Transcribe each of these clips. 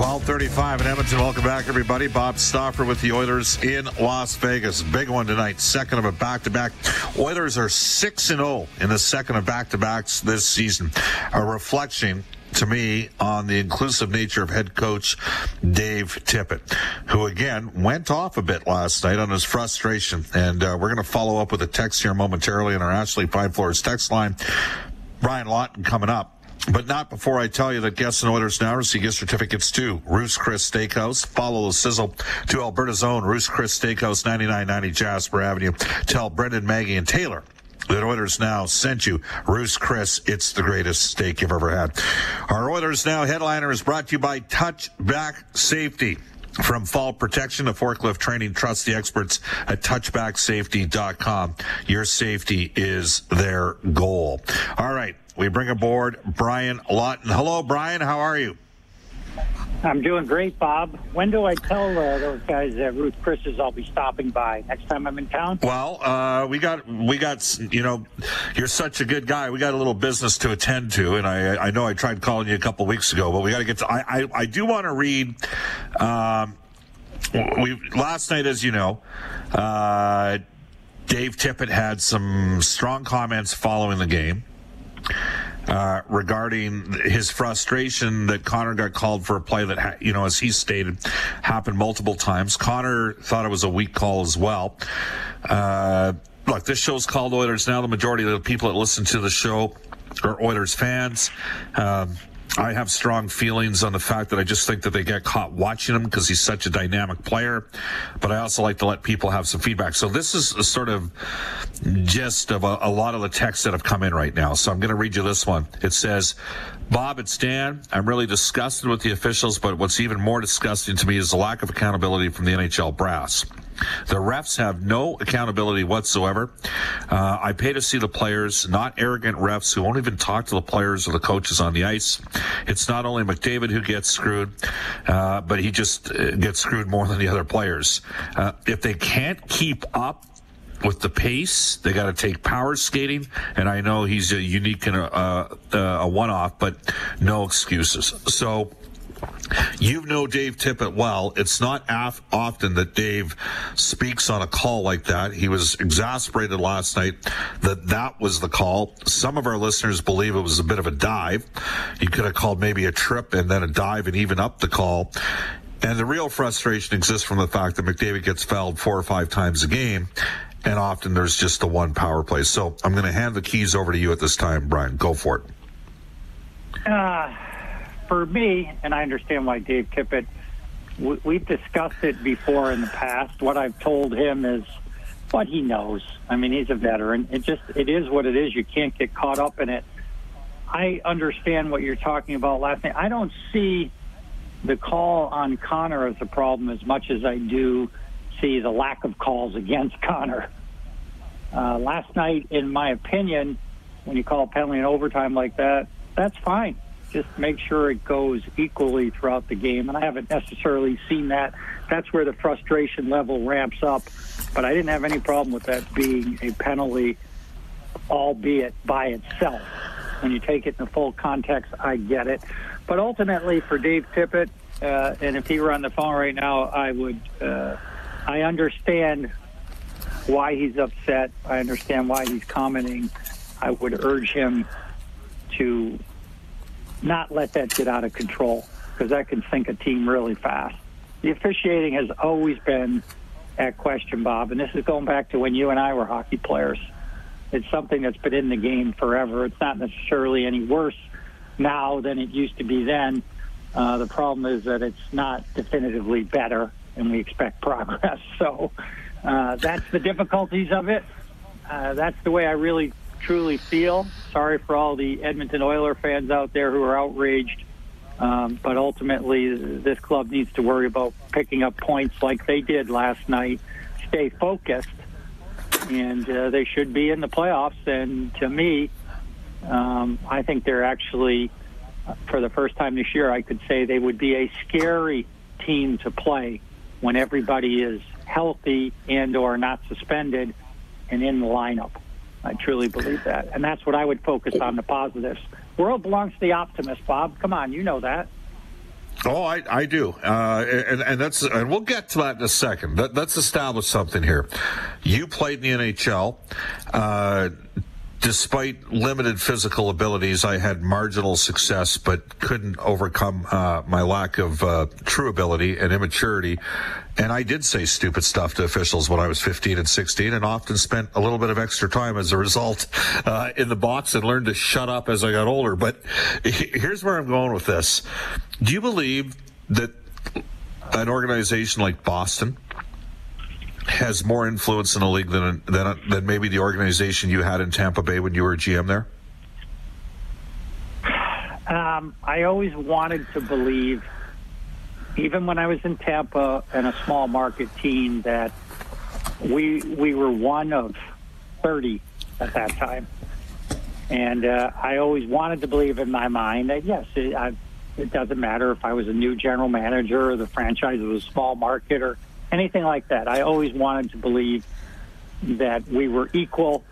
1235 in Edmonton. Welcome back, everybody. Bob Stauffer with the Oilers in Las Vegas. Big one tonight. Second of a back to back. Oilers are 6 and 0 in the second of back to backs this season. A reflection to me on the inclusive nature of head coach Dave Tippett, who again went off a bit last night on his frustration. And uh, we're going to follow up with a text here momentarily in our Ashley Fine Floors text line. Brian Lawton coming up. But not before I tell you that guests and Oilers Now receive gift certificates to Ruth's Chris Steakhouse. Follow the sizzle to Alberta's own Ruth's Chris Steakhouse, 9990 Jasper Avenue. Tell Brendan, Maggie, and Taylor that Oilers Now sent you. Ruth's Chris, it's the greatest steak you've ever had. Our Oilers Now headliner is brought to you by Touchback Safety. From fall protection to forklift training, trust the experts at touchbacksafety.com. Your safety is their goal. All right. We bring aboard Brian Lawton. Hello, Brian. How are you? I'm doing great, Bob. When do I tell uh, those guys at Ruth Chris's I'll be stopping by next time I'm in town? Well, uh, we got we got you know, you're such a good guy. We got a little business to attend to, and I I know I tried calling you a couple weeks ago, but we got to get to. I I, I do want to read. Um, we last night, as you know, uh, Dave Tippett had some strong comments following the game. Uh, regarding his frustration that Connor got called for a play that, ha- you know, as he stated, happened multiple times. Connor thought it was a weak call as well. Uh, look, this show's called Oilers now. The majority of the people that listen to the show are Oilers fans. Um, I have strong feelings on the fact that I just think that they get caught watching him because he's such a dynamic player. But I also like to let people have some feedback. So this is a sort of gist of a, a lot of the texts that have come in right now. So I'm going to read you this one. It says, Bob, it's Dan. I'm really disgusted with the officials, but what's even more disgusting to me is the lack of accountability from the NHL brass. The refs have no accountability whatsoever. Uh, I pay to see the players, not arrogant refs who won't even talk to the players or the coaches on the ice. It's not only McDavid who gets screwed, uh, but he just uh, gets screwed more than the other players. Uh, if they can't keep up with the pace. They got to take power skating, and I know he's a unique and a, a, a one-off, but no excuses. So. You know Dave Tippett well. It's not af- often that Dave speaks on a call like that. He was exasperated last night that that was the call. Some of our listeners believe it was a bit of a dive. You could have called maybe a trip and then a dive and even up the call. And the real frustration exists from the fact that McDavid gets fouled four or five times a game and often there's just the one power play. So I'm going to hand the keys over to you at this time, Brian. Go for it. Uh, for me, and I understand why Dave Tippett, we, we've discussed it before in the past. What I've told him is what he knows. I mean, he's a veteran. It just, it is what it is. You can't get caught up in it. I understand what you're talking about last night. I don't see the call on Connor as a problem as much as I do see the lack of calls against Connor. Uh, last night, in my opinion, when you call a penalty in overtime like that, that's fine. Just make sure it goes equally throughout the game. And I haven't necessarily seen that. That's where the frustration level ramps up. But I didn't have any problem with that being a penalty, albeit by itself. When you take it in the full context, I get it. But ultimately, for Dave Tippett, uh, and if he were on the phone right now, I would. Uh, I understand why he's upset. I understand why he's commenting. I would urge him to not let that get out of control because that can sink a team really fast. The officiating has always been at question, Bob, and this is going back to when you and I were hockey players. It's something that's been in the game forever. It's not necessarily any worse now than it used to be then. Uh, the problem is that it's not definitively better, and we expect progress. So uh, that's the difficulties of it. Uh, that's the way I really truly feel. Sorry for all the Edmonton Oiler fans out there who are outraged. Um, but ultimately, this club needs to worry about picking up points like they did last night, stay focused, and uh, they should be in the playoffs. And to me, um, I think they're actually, for the first time this year, I could say they would be a scary team to play when everybody is healthy and or not suspended and in the lineup. I truly believe that. And that's what I would focus on the positives. World belongs to the optimist, Bob. Come on, you know that. Oh, I, I do, uh, and and that's and we'll get to that in a second. Let, us establish something here. You played in the NHL. Uh, despite limited physical abilities, I had marginal success, but couldn't overcome uh, my lack of uh, true ability and immaturity. And I did say stupid stuff to officials when I was 15 and 16, and often spent a little bit of extra time as a result uh, in the box and learned to shut up as I got older. But here's where I'm going with this: Do you believe that an organization like Boston? has more influence in the league than, than than maybe the organization you had in Tampa Bay when you were GM there? Um, I always wanted to believe, even when I was in Tampa and a small market team, that we we were one of thirty at that time, and uh, I always wanted to believe in my mind that yes, it, I, it doesn't matter if I was a new general manager or the franchise was a small market or anything like that. I always wanted to believe that we were equal.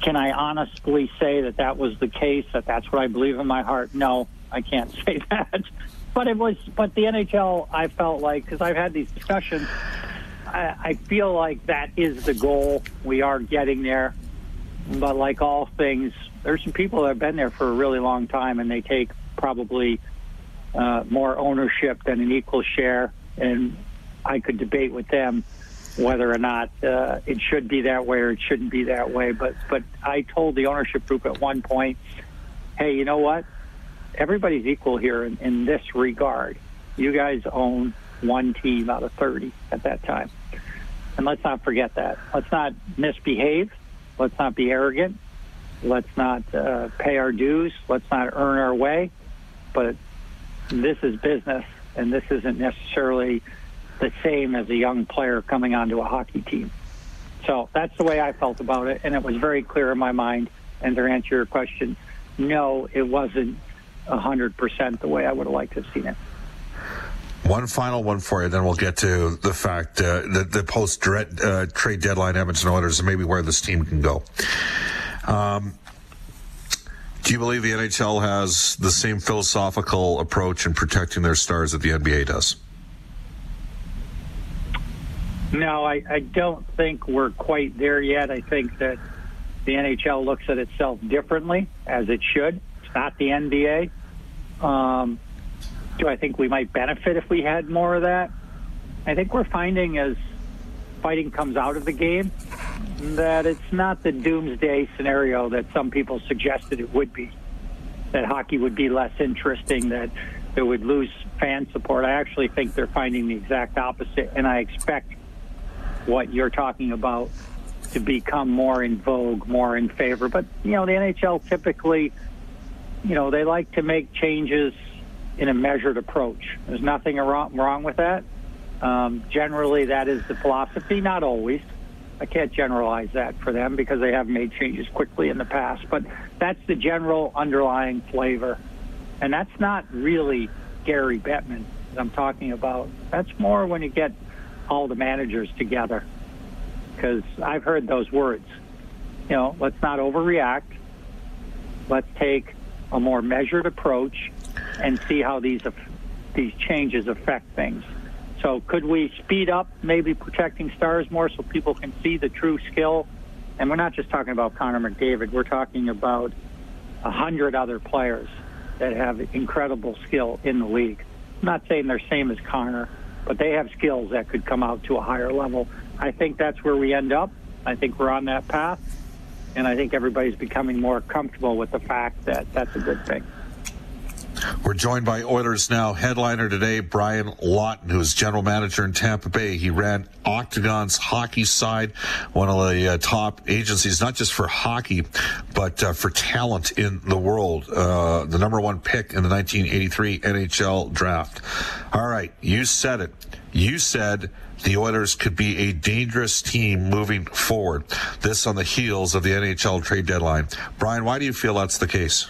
Can I honestly say that that was the case? That that's what I believe in my heart? No, I can't say that. But it was. But the NHL, I felt like because I've had these discussions, I, I feel like that is the goal. We are getting there. But like all things, there's some people that have been there for a really long time, and they take probably uh, more ownership than an equal share. And I could debate with them whether or not uh, it should be that way or it shouldn't be that way. But but I told the ownership group at one point, hey, you know what? Everybody's equal here in, in this regard. You guys own one team out of 30 at that time. And let's not forget that. Let's not misbehave. Let's not be arrogant. Let's not uh, pay our dues. Let's not earn our way. But this is business, and this isn't necessarily the same as a young player coming onto a hockey team. So that's the way I felt about it, and it was very clear in my mind. And to answer your question, no, it wasn't 100% the way I would have liked to have seen it. One final one for you, then we'll get to the fact uh, that the post uh, trade deadline Edmonton Oilers and maybe where this team can go. Um, do you believe the NHL has the same philosophical approach in protecting their stars that the NBA does? No, I, I don't think we're quite there yet. I think that the NHL looks at itself differently, as it should. Not the NBA. Um, do I think we might benefit if we had more of that? I think we're finding as fighting comes out of the game that it's not the doomsday scenario that some people suggested it would be. That hockey would be less interesting, that it would lose fan support. I actually think they're finding the exact opposite, and I expect what you're talking about to become more in vogue, more in favor. But, you know, the NHL typically, you know, they like to make changes in a measured approach. There's nothing wrong, wrong with that. Um, generally, that is the philosophy, not always. I can't generalize that for them because they have made changes quickly in the past, but that's the general underlying flavor. And that's not really Gary Bettman that I'm talking about. That's more when you get all the managers together. Because I've heard those words. You know, let's not overreact. Let's take a more measured approach and see how these these changes affect things. So, could we speed up maybe protecting stars more so people can see the true skill? And we're not just talking about Connor McDavid. We're talking about a hundred other players that have incredible skill in the league. I'm not saying they're same as Connor, but they have skills that could come out to a higher level. I think that's where we end up. I think we're on that path, and I think everybody's becoming more comfortable with the fact that that's a good thing. We're joined by Oilers Now headliner today, Brian Lawton, who is general manager in Tampa Bay. He ran Octagon's hockey side, one of the uh, top agencies, not just for hockey, but uh, for talent in the world. Uh, the number one pick in the 1983 NHL draft. All right, you said it. You said the Oilers could be a dangerous team moving forward. This on the heels of the NHL trade deadline. Brian, why do you feel that's the case?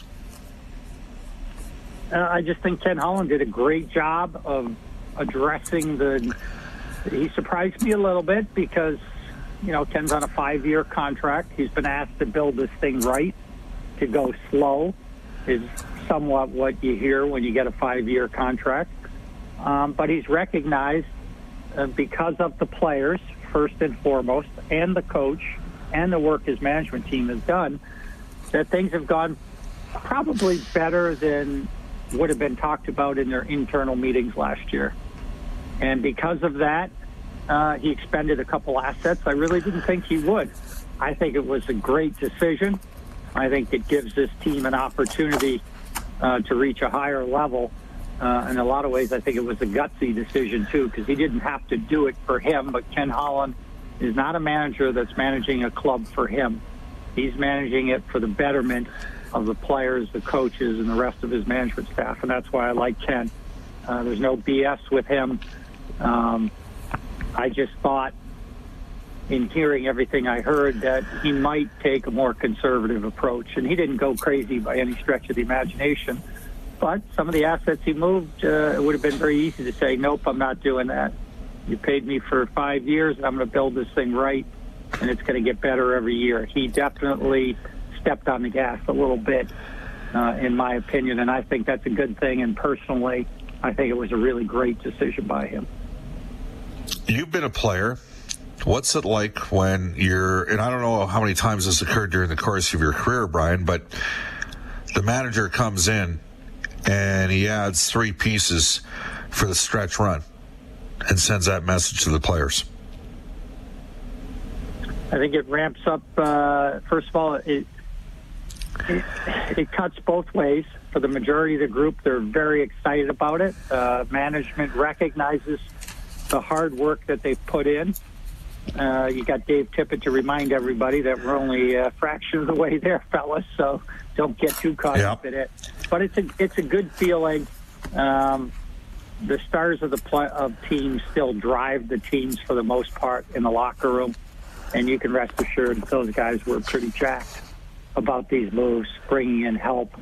Uh, I just think Ken Holland did a great job of addressing the. He surprised me a little bit because, you know, Ken's on a five year contract. He's been asked to build this thing right, to go slow, is somewhat what you hear when you get a five year contract. Um, but he's recognized uh, because of the players, first and foremost, and the coach and the work his management team has done, that things have gone probably better than would have been talked about in their internal meetings last year. And because of that, uh, he expended a couple assets. I really didn't think he would. I think it was a great decision. I think it gives this team an opportunity uh, to reach a higher level. Uh, in a lot of ways, I think it was a gutsy decision, too, because he didn't have to do it for him. But Ken Holland is not a manager that's managing a club for him. He's managing it for the betterment of the players, the coaches, and the rest of his management staff. And that's why I like Ken. Uh, there's no BS with him. Um, I just thought, in hearing everything I heard, that he might take a more conservative approach. And he didn't go crazy by any stretch of the imagination. But some of the assets he moved, uh, it would have been very easy to say, nope, I'm not doing that. You paid me for five years, and I'm going to build this thing right, and it's going to get better every year. He definitely stepped on the gas a little bit, uh, in my opinion, and I think that's a good thing. And personally, I think it was a really great decision by him. You've been a player. What's it like when you're, and I don't know how many times this occurred during the course of your career, Brian, but the manager comes in and he adds three pieces for the stretch run and sends that message to the players? I think it ramps up. Uh, first of all, it, it, it cuts both ways. For the majority of the group, they're very excited about it. Uh, management recognizes the hard work that they've put in. Uh, you got Dave Tippett to remind everybody that we're only a fraction of the way there, fellas. So don't get too caught yep. up in it. But it's a it's a good feeling. Um, the stars of the pl- of teams still drive the teams for the most part in the locker room, and you can rest assured those guys were pretty jacked about these moves, bringing in help,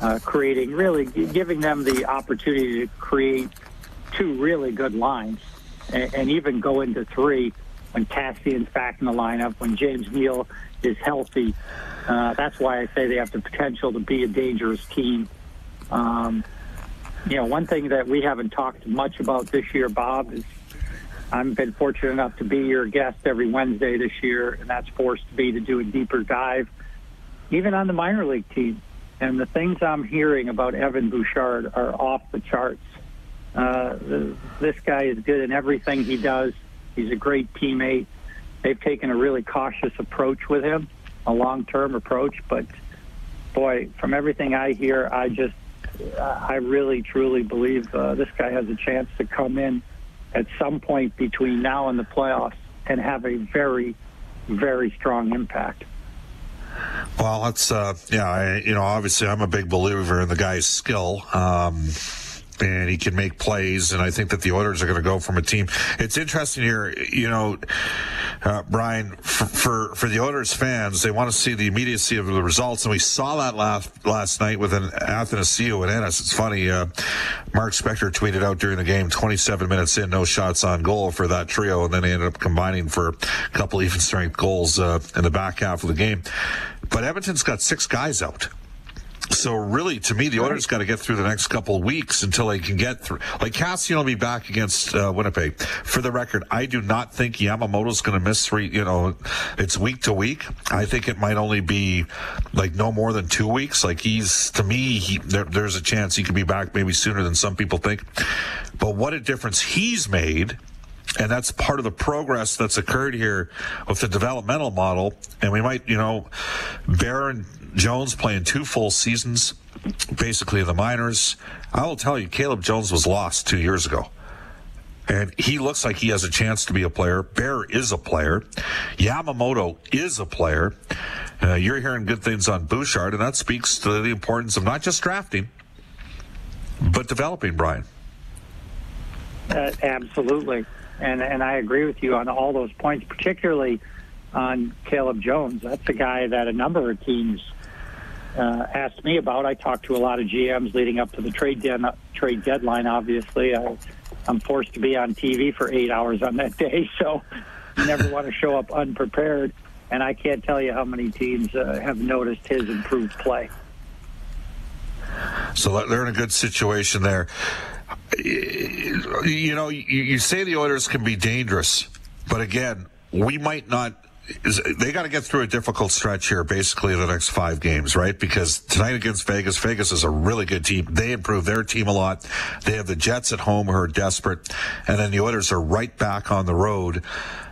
uh, creating really giving them the opportunity to create two really good lines, and, and even go into three when Kassian's back in the lineup, when James Neal is healthy. Uh, that's why I say they have the potential to be a dangerous team. Um, you know, one thing that we haven't talked much about this year, Bob, is I've been fortunate enough to be your guest every Wednesday this year, and that's forced me to do a deeper dive, even on the minor league team. And the things I'm hearing about Evan Bouchard are off the charts. Uh, this guy is good in everything he does. He's a great teammate. They've taken a really cautious approach with him, a long-term approach. But boy, from everything I hear, I just, I really truly believe uh, this guy has a chance to come in at some point between now and the playoffs and have a very, very strong impact. Well, that's uh, yeah. I, you know, obviously, I'm a big believer in the guy's skill. Um, and he can make plays. And I think that the Oilers are going to go from a team. It's interesting here, you know, uh, Brian, for, for, for the Oilers fans, they want to see the immediacy of the results, and we saw that last last night with an Athanasiou and Ennis. It's funny. Uh, Mark Spector tweeted out during the game, 27 minutes in, no shots on goal for that trio, and then they ended up combining for a couple even strength goals uh, in the back half of the game. But Edmonton's got six guys out. So really, to me, the Oilers got to get through the next couple of weeks until they can get through. Like Kassian will be back against uh, Winnipeg. For the record, I do not think Yamamoto's going to miss three. You know, it's week to week. I think it might only be like no more than two weeks. Like he's to me, he, there, there's a chance he could be back maybe sooner than some people think. But what a difference he's made and that's part of the progress that's occurred here with the developmental model. And we might, you know, Bear and Jones playing two full seasons, basically in the minors. I will tell you, Caleb Jones was lost two years ago. And he looks like he has a chance to be a player. Bear is a player. Yamamoto is a player. Uh, you're hearing good things on Bouchard, and that speaks to the importance of not just drafting, but developing, Brian. Uh, absolutely. And, and I agree with you on all those points, particularly on Caleb Jones. That's a guy that a number of teams uh, asked me about. I talked to a lot of GMs leading up to the trade de- trade deadline. Obviously, I, I'm forced to be on TV for eight hours on that day, so you never want to show up unprepared. And I can't tell you how many teams uh, have noticed his improved play. So they're in a good situation there. You know, you, you say the Oilers can be dangerous, but again, we might not is, they got to get through a difficult stretch here, basically the next five games, right? Because tonight against Vegas, Vegas is a really good team. They improved their team a lot. They have the Jets at home who are desperate, and then the Oilers are right back on the road.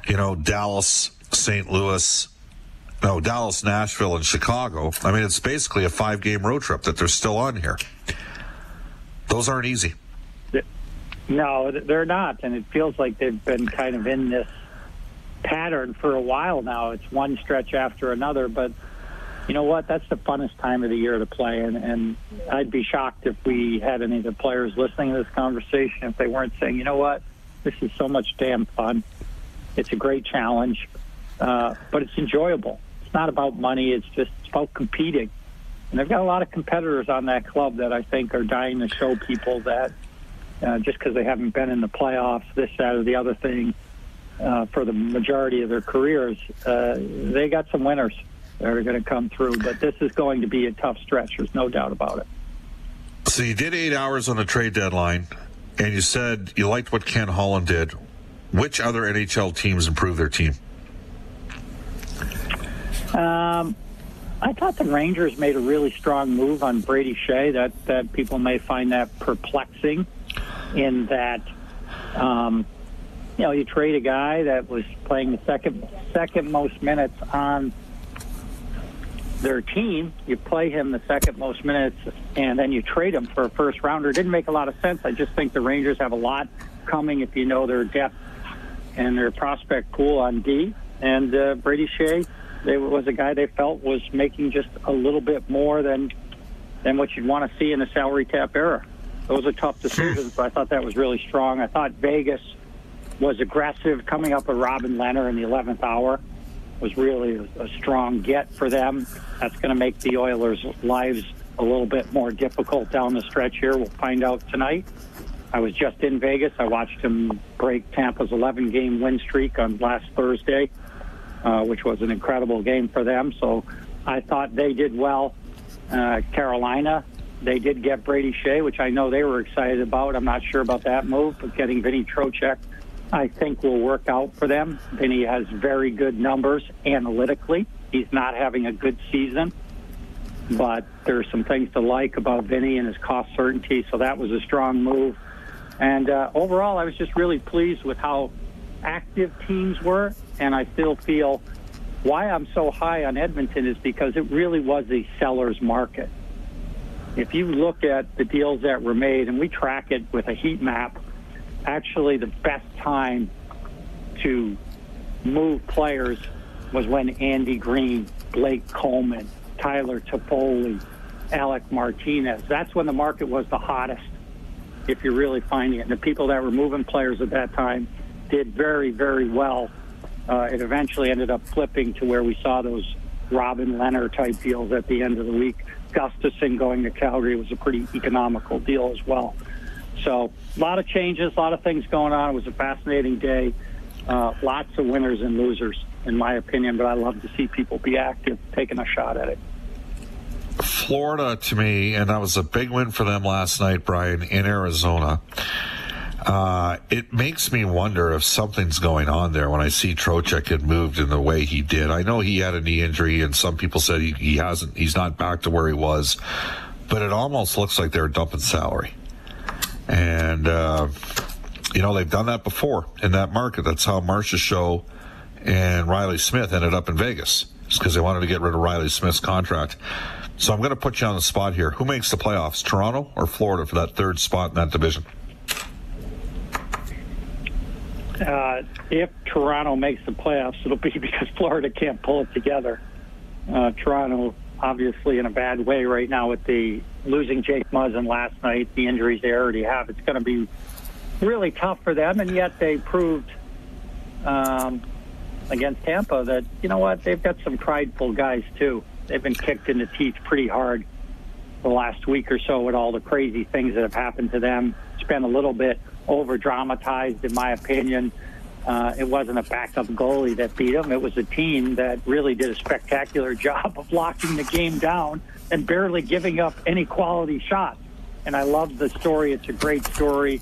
You know, Dallas, St. Louis. No, Dallas, Nashville, and Chicago. I mean, it's basically a five game road trip that they're still on here. Those aren't easy. No, they're not. And it feels like they've been kind of in this pattern for a while now. It's one stretch after another, but you know what? That's the funnest time of the year to play, and, and I'd be shocked if we had any of the players listening to this conversation if they weren't saying, you know what? This is so much damn fun. It's a great challenge, uh, but it's enjoyable. It's not about money. It's just it's about competing. And they've got a lot of competitors on that club that I think are dying to show people that uh, just because they haven't been in the playoffs, this, that, or the other thing, uh, for the majority of their careers, uh, they got some winners that are going to come through. But this is going to be a tough stretch. There's no doubt about it. So you did eight hours on the trade deadline, and you said you liked what Ken Holland did. Which other NHL teams improved their team? Um, I thought the Rangers made a really strong move on Brady Skjei. That that people may find that perplexing, in that um, you know, you trade a guy that was playing the second second most minutes on their team. You play him the second most minutes, and then you trade him for a first rounder. It didn't make a lot of sense. I just think the Rangers have a lot coming if you know their depth and their prospect pool on D. And uh, Brady Skjei they, was a guy they felt was making just a little bit more than than what you'd want to see in a salary cap era. Those are tough decisions, but I thought that was really strong. I thought Vegas was aggressive coming up with Robin Lehner in the 11th hour was really a, strong get for them. That's going to make the Oilers' lives a little bit more difficult down the stretch here. We'll find out tonight. I was just in Vegas. I watched him break Tampa's 11 game win streak on last Thursday, uh, which was an incredible game for them. So I thought they did well. Uh, Carolina, they did get Brady Skjei, which I know they were excited about. I'm not sure about that move, but getting Vinny Trocheck I think will work out for them. Vinny has very good numbers analytically. He's not having a good season, but there's some things to like about Vinny and his cost certainty. So that was a strong move. And uh, overall, I was just really pleased with how active teams were, and I still feel why I'm so high on Edmonton is because it really was a seller's market. If you look at the deals that were made, and we track it with a heat map actually the best time to move players was when Andy Greene, Blake Coleman, Tyler Toffoli, Alec Martinez. That's when the market was the hottest. if you're really finding it. And the people that were moving players at that time did very, very well. Uh, it eventually ended up flipping to where we saw those Robin Lehner type deals at the end of the week. Gustafsson going to Calgary was a pretty economical deal as well. So a lot of changes, a lot of things going on. It was a fascinating day. Uh, lots of winners and losers, in my opinion, but I love to see people be active, taking a shot at it. Florida to me, and that was a big win for them last night, Brian, in Arizona. Uh, it makes me wonder if something's going on there when I see Trocheck get moved in the way he did. I know he had a knee injury, and some people said he, he hasn't. He's not back to where he was, but it almost looks like they're dumping salary. And uh, you know they've done that before in that market. That's how Marchessault and Reilly Smith ended up in Vegas. Because they wanted to get rid of Reilly Smith's contract. So I'm going to put you on the spot here. Who makes the playoffs, Toronto or Florida, for that third spot in that division? Uh, if Toronto makes the playoffs, it'll be because Florida can't pull it together. Uh, Toronto, obviously, in a bad way right now with the losing Jake Muzzin last night, the injuries they already have. It's going to be really tough for them, and yet they proved um, against Tampa that you know what they've got some prideful guys too they've been kicked in the teeth pretty hard the last week or so with all the crazy things that have happened to them. It's been a little bit over dramatized, in my opinion. Uh, it wasn't a backup goalie that beat them. It was a team that really did a spectacular job of locking the game down and barely giving up any quality shots. And I love the story. It's a great story.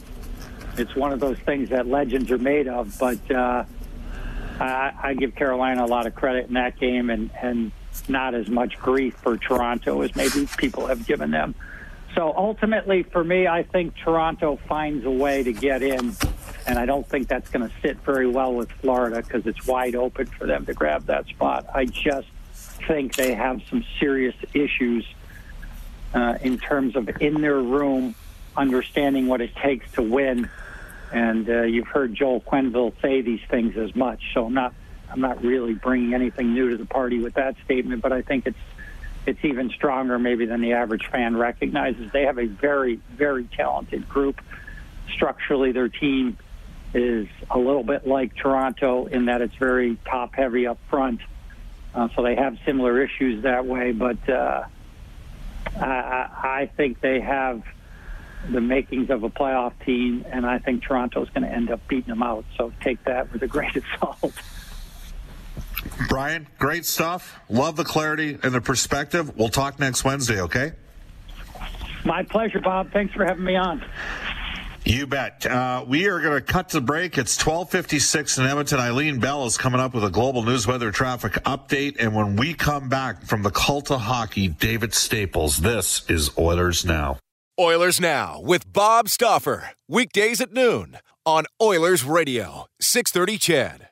It's one of those things that legends are made of. But uh, I, I give Carolina a lot of credit in that game, and, and not as much grief for Toronto as maybe people have given them. So ultimately, for me, I think Toronto finds a way to get in, and I don't think that's going to sit very well with Florida because it's wide open for them to grab that spot. I just think they have some serious issues uh, in terms of in their room understanding what it takes to win. And uh, you've heard Joel Quenneville say these things as much, so I'm not I'm not really bringing anything new to the party with that statement, but I think it's it's even stronger maybe than the average fan recognizes. They have a very very talented group. Structurally, their team is a little bit like Toronto in that it's very top heavy up front. Uh, so they have similar issues that way, but uh, I, I think they have the makings of a playoff team, and I think Toronto's going to end up beating them out. So take that with a grain of salt. Brian, great stuff. Love the clarity and the perspective. We'll talk next Wednesday, okay? My pleasure, Bob. Thanks for having me on. You bet. Uh, we are going to cut to break. It's 1256 in Edmonton. Eileen Bell is coming up with a global news weather traffic update. And when we come back from the cult of hockey, David Staples, this is Oilers Now. Oilers Now with Bob Stauffer. Weekdays at noon on Oilers Radio, 630 CHED.